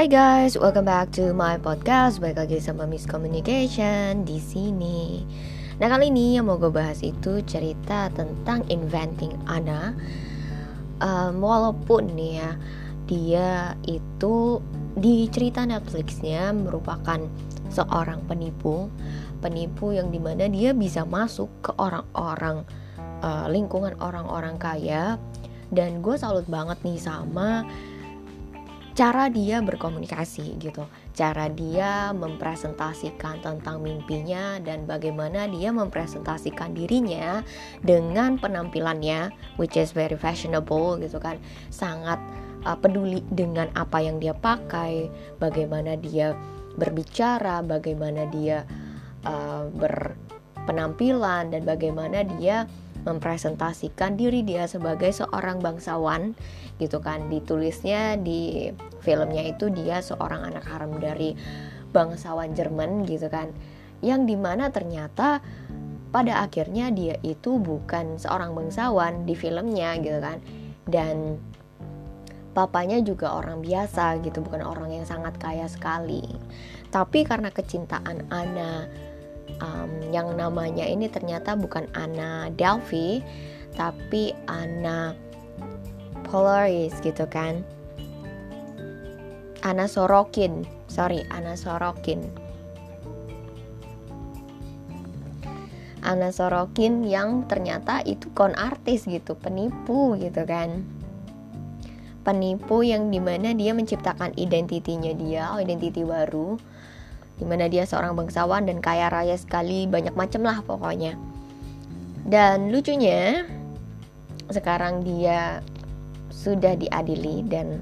Hai guys, welcome back to my podcast. Baik lagi sama Miss Communication di sini. Nah kali ini yang mau gue bahas itu cerita tentang inventing Anna. Um, walaupun nih ya dia itu di cerita Netflixnya merupakan seorang penipu, penipu yang di mana dia bisa masuk ke orang-orang uh, lingkungan orang-orang kaya. Dan gue salut banget nih sama cara dia berkomunikasi gitu, cara dia mempresentasikan tentang mimpinya dan bagaimana dia mempresentasikan dirinya dengan penampilannya, which is very fashionable gitu kan, sangat uh, peduli dengan apa yang dia pakai, bagaimana dia berbicara, bagaimana dia uh, berpenampilan dan bagaimana dia mempresentasikan diri dia sebagai seorang bangsawan gitu kan. Ditulisnya di filmnya itu dia seorang anak haram dari bangsawan Jerman gitu kan. Yang di mana ternyata pada akhirnya dia itu bukan seorang bangsawan di filmnya gitu kan. Dan papanya juga orang biasa gitu. Bukan orang yang sangat kaya sekali. Tapi karena kecintaan Anna um, yang namanya ini ternyata bukan Anna Delphi tapi Anna Polaris gitu kan. Ana Sorokin sorry Ana Sorokin. Ana Sorokin yang ternyata itu kon artis gitu penipu gitu kan. Penipu yang di mana dia menciptakan identitinya dia identiti baru di mana dia seorang bangsawan dan kaya raya sekali banyak macam lah pokoknya. Dan lucunya sekarang dia sudah diadili dan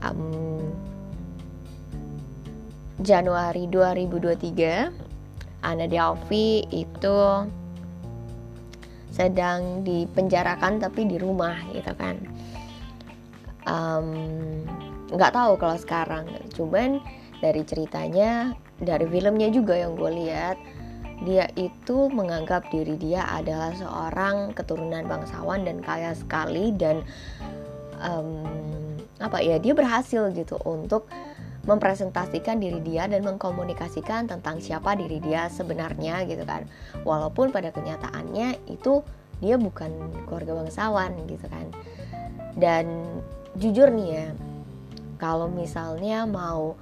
um, Januari 2023 Anna Delphi itu sedang dipenjarakan tapi di rumah gitu kan. Nggak um, tahu kalau sekarang. Cuman dari ceritanya dari filmnya juga yang gue lihat. Dia itu menganggap diri dia adalah seorang keturunan bangsawan dan kaya sekali dan um, apa ya dia berhasil gitu untuk mempresentasikan diri dia dan mengkomunikasikan tentang siapa diri dia sebenarnya gitu kan. Walaupun pada kenyataannya itu dia bukan keluarga bangsawan gitu kan. Dan jujur nih ya kalau misalnya mau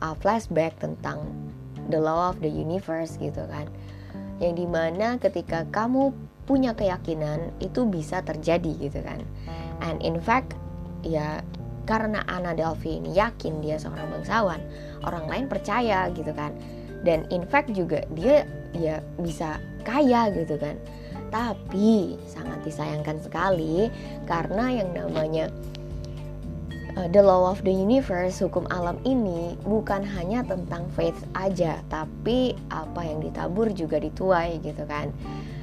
uh, flashback tentang the law of the universe gitu kan. Yang di mana ketika kamu punya keyakinan itu bisa terjadi gitu kan. And in fact ya karena Anna Delphi ini yakin dia seorang bangsawan orang lain percaya gitu kan. Dan in fact juga dia ya bisa kaya gitu kan. Tapi sangat disayangkan sekali karena yang namanya the law of the universe hukum alam ini bukan hanya tentang faith aja tapi apa yang ditabur juga dituai gitu kan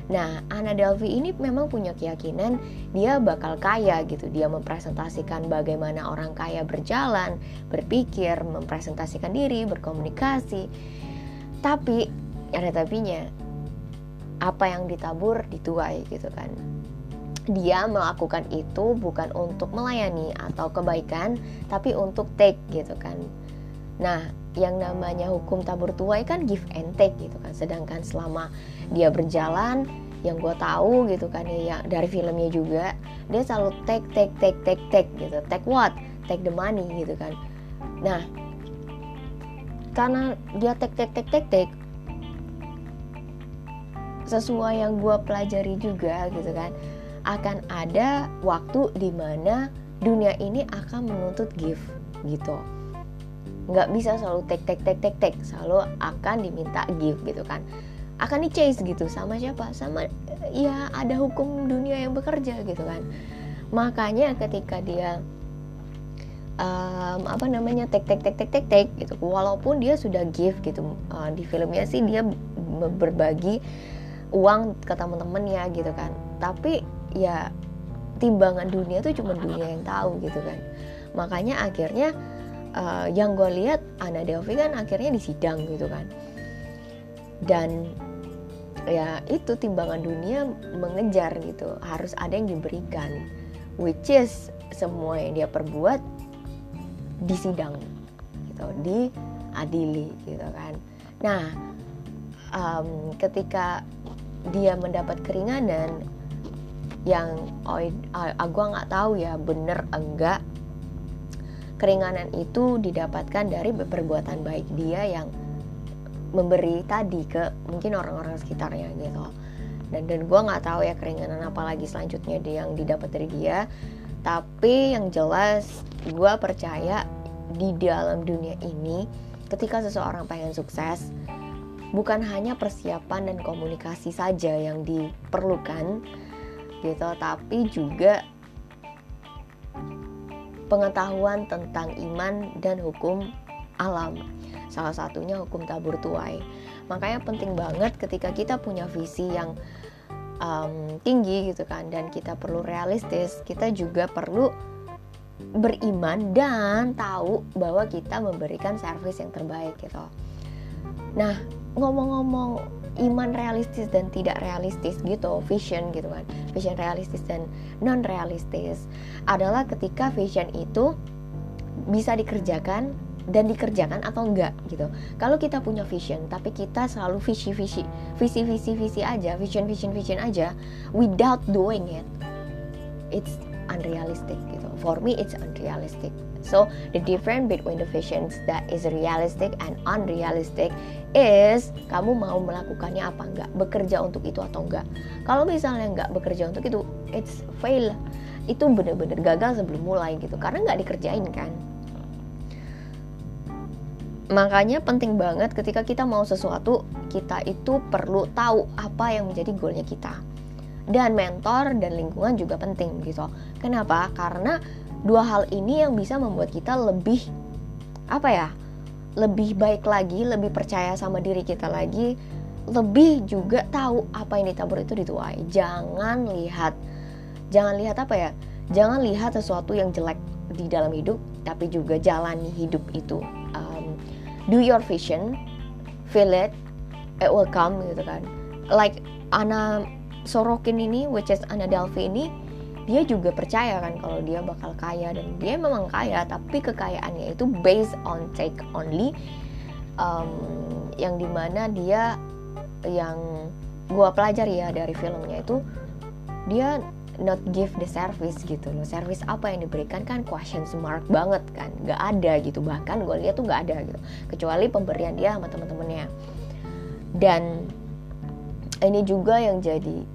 Nah, Anna Delphi ini memang punya keyakinan dia bakal kaya gitu. Dia mempresentasikan bagaimana orang kaya berjalan, berpikir, mempresentasikan diri, berkomunikasi. Tapi ada tapinya. Apa yang ditabur dituai gitu kan. Dia melakukan itu bukan untuk melayani atau kebaikan, tapi untuk take gitu kan. Nah, yang namanya hukum tabur tuai kan give and take gitu kan. Sedangkan selama dia berjalan yang gue tahu gitu kan ya yang dari filmnya juga dia selalu take take take take take gitu. Take what? Take the money gitu kan. Nah karena dia take take take take take sesuai yang gue pelajari juga gitu kan akan ada waktu di mana dunia ini akan menuntut give gitu. Nggak bisa selalu tek tek tek tek tek. Selalu akan diminta give gitu kan. Akan di chase gitu. Sama siapa? Sama ya ada hukum dunia yang bekerja gitu kan. Makanya ketika dia um, apa namanya tek tek tek tek tek tek gitu. Walaupun dia sudah give gitu. Uh, di filmnya sih dia berbagi uang ke teman-temannya gitu kan. Tapi ya timbangan dunia itu cuma dunia yang tahu gitu kan. Makanya akhirnya uh, yang gue lihat Ana Delphi kan akhirnya disidang gitu kan. Dan ya itu timbangan dunia mengejar gitu. Harus ada yang diberikan which is semua yang dia perbuat disidang gitu diadili gitu kan. Nah um, ketika dia mendapat keringanan yang oh, uh, gue nggak tahu ya bener enggak. Keringanan itu didapatkan dari perbuatan baik dia yang memberi tadi ke mungkin orang-orang sekitarnya gitu. Dan dan gue nggak tahu ya keringanan apa lagi selanjutnya yang didapat dari dia. Tapi yang jelas gue percaya di dalam dunia ini ketika seseorang pengen sukses bukan hanya persiapan dan komunikasi saja yang diperlukan gitu tapi juga pengetahuan tentang iman dan hukum alam. Salah satunya hukum tabur tuai. Makanya penting banget ketika kita punya visi yang um, tinggi gitu kan dan kita perlu realistis kita juga perlu beriman dan tahu bahwa kita memberikan servis yang terbaik gitu. Nah ngomong-ngomong iman realistis dan tidak realistis gitu vision gitu kan vision realistis dan non realistis adalah ketika vision itu bisa dikerjakan dan dikerjakan atau enggak gitu. Kalau kita punya vision tapi kita selalu visi visi visi visi visi aja, vision vision vision aja without doing it. It's unrealistic gitu. For me it's unrealistic. So the difference between the visions that is realistic and unrealistic is kamu mau melakukannya apa enggak, bekerja untuk itu atau enggak. Kalau misalnya enggak bekerja untuk itu, it's fail. Itu bener-bener gagal sebelum mulai gitu karena enggak dikerjain kan Makanya penting banget ketika kita mau sesuatu, kita itu perlu tahu apa yang menjadi goalnya kita. Dan mentor dan lingkungan juga penting gitu. Kenapa? Karena dua hal ini yang bisa membuat kita lebih apa ya? Lebih baik lagi, lebih percaya sama diri kita lagi, lebih juga tahu apa yang ditabur itu dituai. Jangan lihat jangan lihat apa ya? Jangan lihat sesuatu yang jelek di dalam hidup, tapi juga jalani hidup itu do your vision feel it it will come gitu kan like Ana Sorokin ini which is Ana Delphi ini dia juga percaya kan kalau dia bakal kaya dan dia memang kaya tapi kekayaannya itu based on take only um, yang di mana dia yang gua pelajari ya dari filmnya itu dia not give the service gitu loh. Service apa yang diberikan kan question mark banget kan. Nggak ada gitu. Bahkan gue lihat tuh nggak ada gitu. Kecuali pemberian dia sama teman-temannya. Dan ini juga yang jadi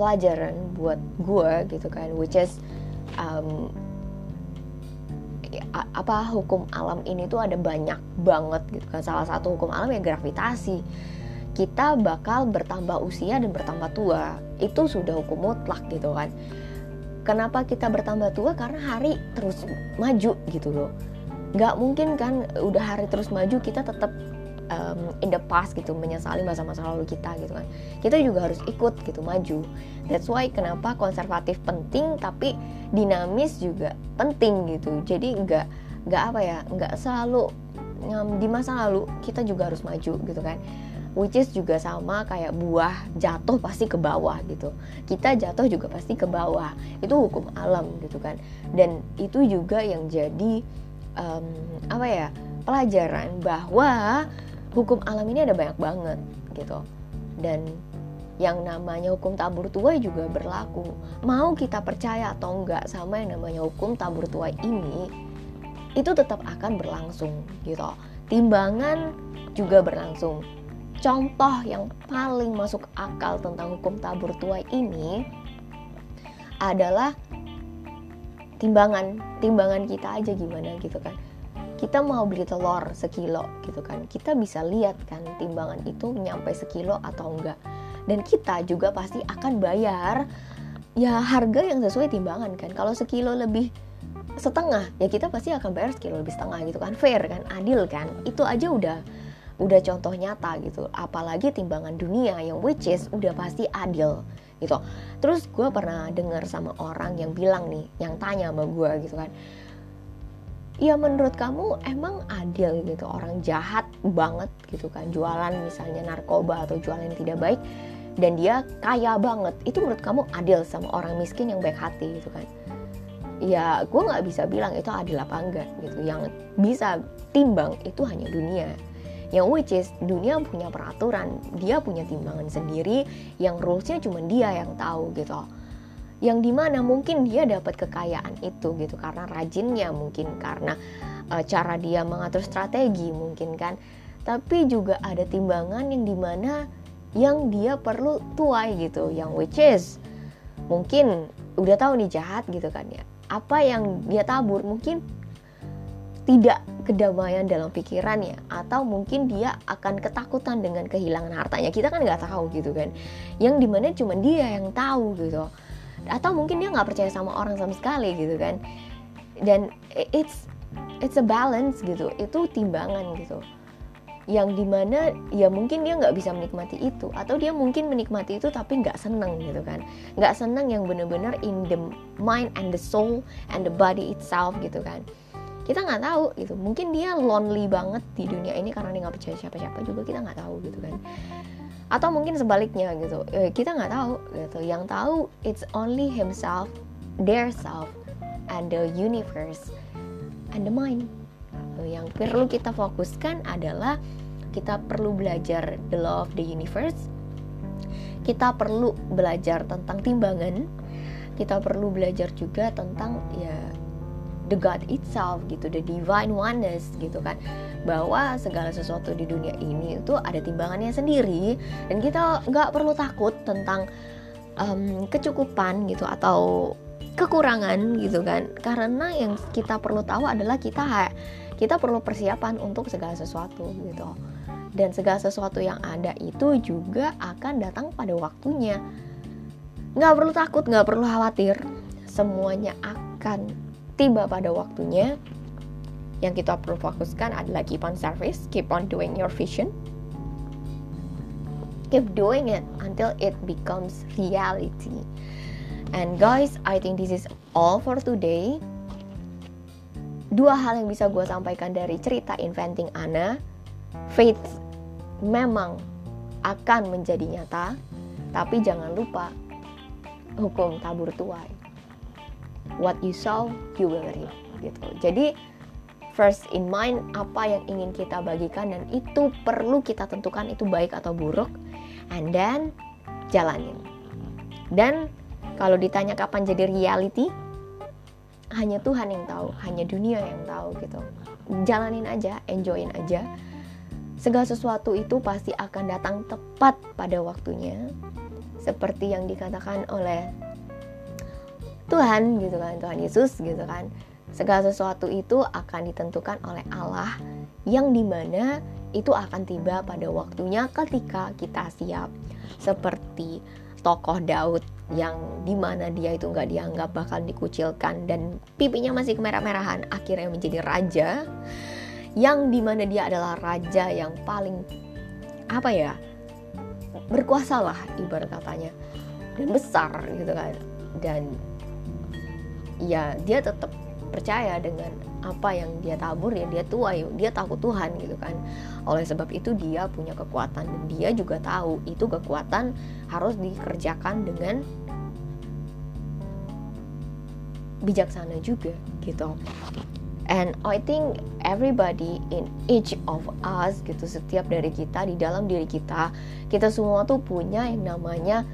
pelajaran buat gue gitu kan which is um, apa hukum alam ini tuh ada banyak banget gitu kan. Salah satu hukum alam ya gravitasi. Kita bakal bertambah usia dan bertambah tua. Itu sudah hukum mutlak gitu kan. Kenapa kita bertambah tua? Karena hari terus maju gitu loh. Nggak mungkin kan udah hari terus maju kita tetap um, in the past gitu menyesali masa-masa lalu kita gitu kan. Kita juga harus ikut gitu maju. That's why kenapa konservatif penting tapi dinamis juga penting gitu. Jadi nggak nggak apa ya nggak selalu um, di masa lalu kita juga harus maju gitu kan. Which is juga sama kayak buah jatuh pasti ke bawah gitu. Kita jatuh juga pasti ke bawah. Itu hukum alam gitu kan. Dan itu juga yang jadi um, apa ya pelajaran bahwa hukum alam ini ada banyak banget gitu dan yang namanya hukum tabur tuai juga berlaku. Mau kita percaya atau enggak sama yang namanya hukum tabur tuai ini, itu tetap akan berlangsung gitu. Timbangan juga berlangsung contoh yang paling masuk akal tentang hukum tabur tuai ini adalah timbangan timbangan kita aja gimana gitu kan kita mau beli telur sekilo gitu kan kita bisa lihat kan timbangan itu nyampe sekilo atau enggak. Dan kita juga pasti akan bayar ya harga yang sesuai timbangan kan. Kalau sekilo lebih setengah ya kita pasti akan bayar sekilo lebih setengah gitu kan. Fair kan? Adil kan? Itu aja udah udah contoh nyata gitu. Apalagi timbangan dunia yang which is udah pasti adil gitu. Terus gue pernah dengar sama orang yang bilang nih yang tanya sama gue gitu kan ya menurut kamu emang adil gitu? Orang jahat banget gitu kan? Jualan misalnya narkoba atau jualan yang tidak baik dan dia kaya banget. Itu menurut kamu adil sama orang miskin yang baik hati gitu kan? Ya gue nggak bisa bilang itu adil apa enggak gitu. Yang bisa timbang itu hanya dunia. Yang which is dunia punya peraturan. Dia punya timbangan sendiri. Yang rulesnya cuma dia yang tahu gitu yang di mana mungkin dia dapat kekayaan itu gitu karena rajinnya mungkin karena uh, cara dia mengatur strategi mungkin kan. Tapi juga ada timbangan yang di mana yang dia perlu tuai gitu yang which is mungkin udah tahu nih jahat gitu kan ya. Apa yang dia tabur? Mungkin tidak kedamaian dalam pikirannya atau mungkin dia akan ketakutan dengan kehilangan hartanya. Kita kan nggak tahu gitu kan. Yang di mana cuma dia yang tahu gitu atau mungkin dia nggak percaya sama orang sama sekali gitu kan. Dan it's it's a balance gitu. Itu timbangan gitu. Yang di mana ya mungkin dia nggak bisa menikmati itu. Atau dia mungkin menikmati itu tapi nggak seneng gitu kan. Nggak seneng yang bener-bener in the mind and the soul and the body itself gitu kan. Kita nggak tahu gitu. Mungkin dia lonely banget di dunia ini karena dia nggak percaya siapa-siapa juga. Kita nggak tahu gitu kan atau mungkin sebaliknya gitu. Eh, kita nggak tahu gitu. Yang tahu it's only himself their self and the universe and the mind. Yang perlu kita fokuskan adalah kita perlu belajar the law of the universe. Kita perlu belajar tentang timbangan. Kita perlu belajar juga tentang ya the God itself gitu the divine oneness gitu kan bahwa segala sesuatu di dunia ini itu ada timbangannya sendiri. Dan kita nggak perlu takut tentang um, kecukupan gitu atau kekurangan gitu kan. Karena yang kita perlu tahu adalah kita kita perlu persiapan untuk segala sesuatu gitu. Dan segala sesuatu yang ada itu juga akan datang pada waktunya. Nggak perlu takut nggak perlu khawatir. Semuanya akan tiba pada waktunya yang kita perlu fokuskan adalah keep on service keep on doing your vision. Keep doing it until it becomes reality. And guys I think this is all for today. Dua hal yang bisa gue sampaikan dari cerita Inventing Anna faith memang akan menjadi nyata tapi jangan lupa hukum tabur tuai. What you sow you will reap gitu. Jadi first in mind apa yang ingin kita bagikan dan itu perlu kita tentukan itu baik atau buruk and then jalanin dan kalau ditanya kapan jadi reality hanya Tuhan yang tahu, hanya dunia yang tahu gitu. Jalanin aja, enjoyin aja. Segala sesuatu itu pasti akan datang tepat pada waktunya. Seperti yang dikatakan oleh Tuhan gitu kan, Tuhan Yesus gitu kan. Segala sesuatu itu akan ditentukan oleh Allah yang di mana itu akan tiba pada waktunya ketika kita siap. Seperti tokoh Daud yang di mana dia itu nggak dianggap bakal dikucilkan dan pipinya masih kemerah-merahan akhirnya menjadi raja yang di mana dia adalah raja yang paling apa ya berkuasa lah ibarat katanya dan besar gitu kan dan ya dia tetap percaya dengan apa yang dia tabur ya dia tua ya dia takut Tuhan gitu kan. Oleh sebab itu dia punya kekuatan dan dia juga tahu itu kekuatan harus dikerjakan dengan bijaksana juga gitu. And I think everybody in each of us gitu setiap dari kita di dalam diri kita kita semua tuh punya yang namanya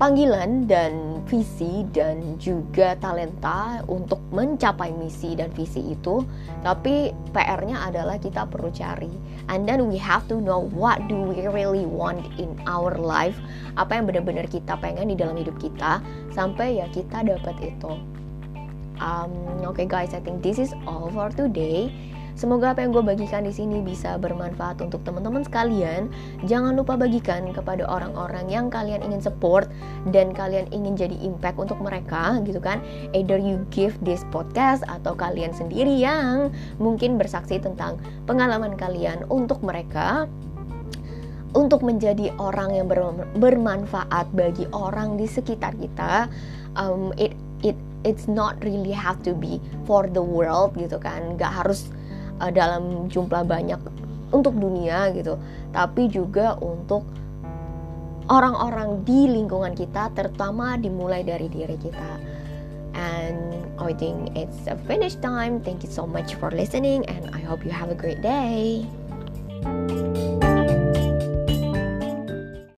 panggilan dan visi dan juga talenta untuk mencapai misi dan visi itu tapi PR-nya adalah kita perlu cari. And then we have to know what do we really want in our life. Apa yang benar-benar kita pengen di dalam hidup kita sampai ya kita dapat itu. Um, okay guys I think this is all for today Semoga apa yang gue bagikan di sini bisa bermanfaat untuk teman-teman sekalian. Jangan lupa bagikan kepada orang-orang yang kalian ingin support dan kalian ingin jadi impact untuk mereka gitu kan. Either you give this podcast atau kalian sendiri yang mungkin bersaksi tentang pengalaman kalian untuk mereka untuk menjadi orang yang bermanfaat bagi orang di sekitar kita. Um, it it it's not really have to be for the world gitu kan. Gak harus uh, dalam jumlah banyak untuk dunia gitu, tapi juga untuk orang-orang di lingkungan kita, terutama dimulai dari diri kita. And I think it's a finish time. Thank you so much for listening, and I hope you have a great day.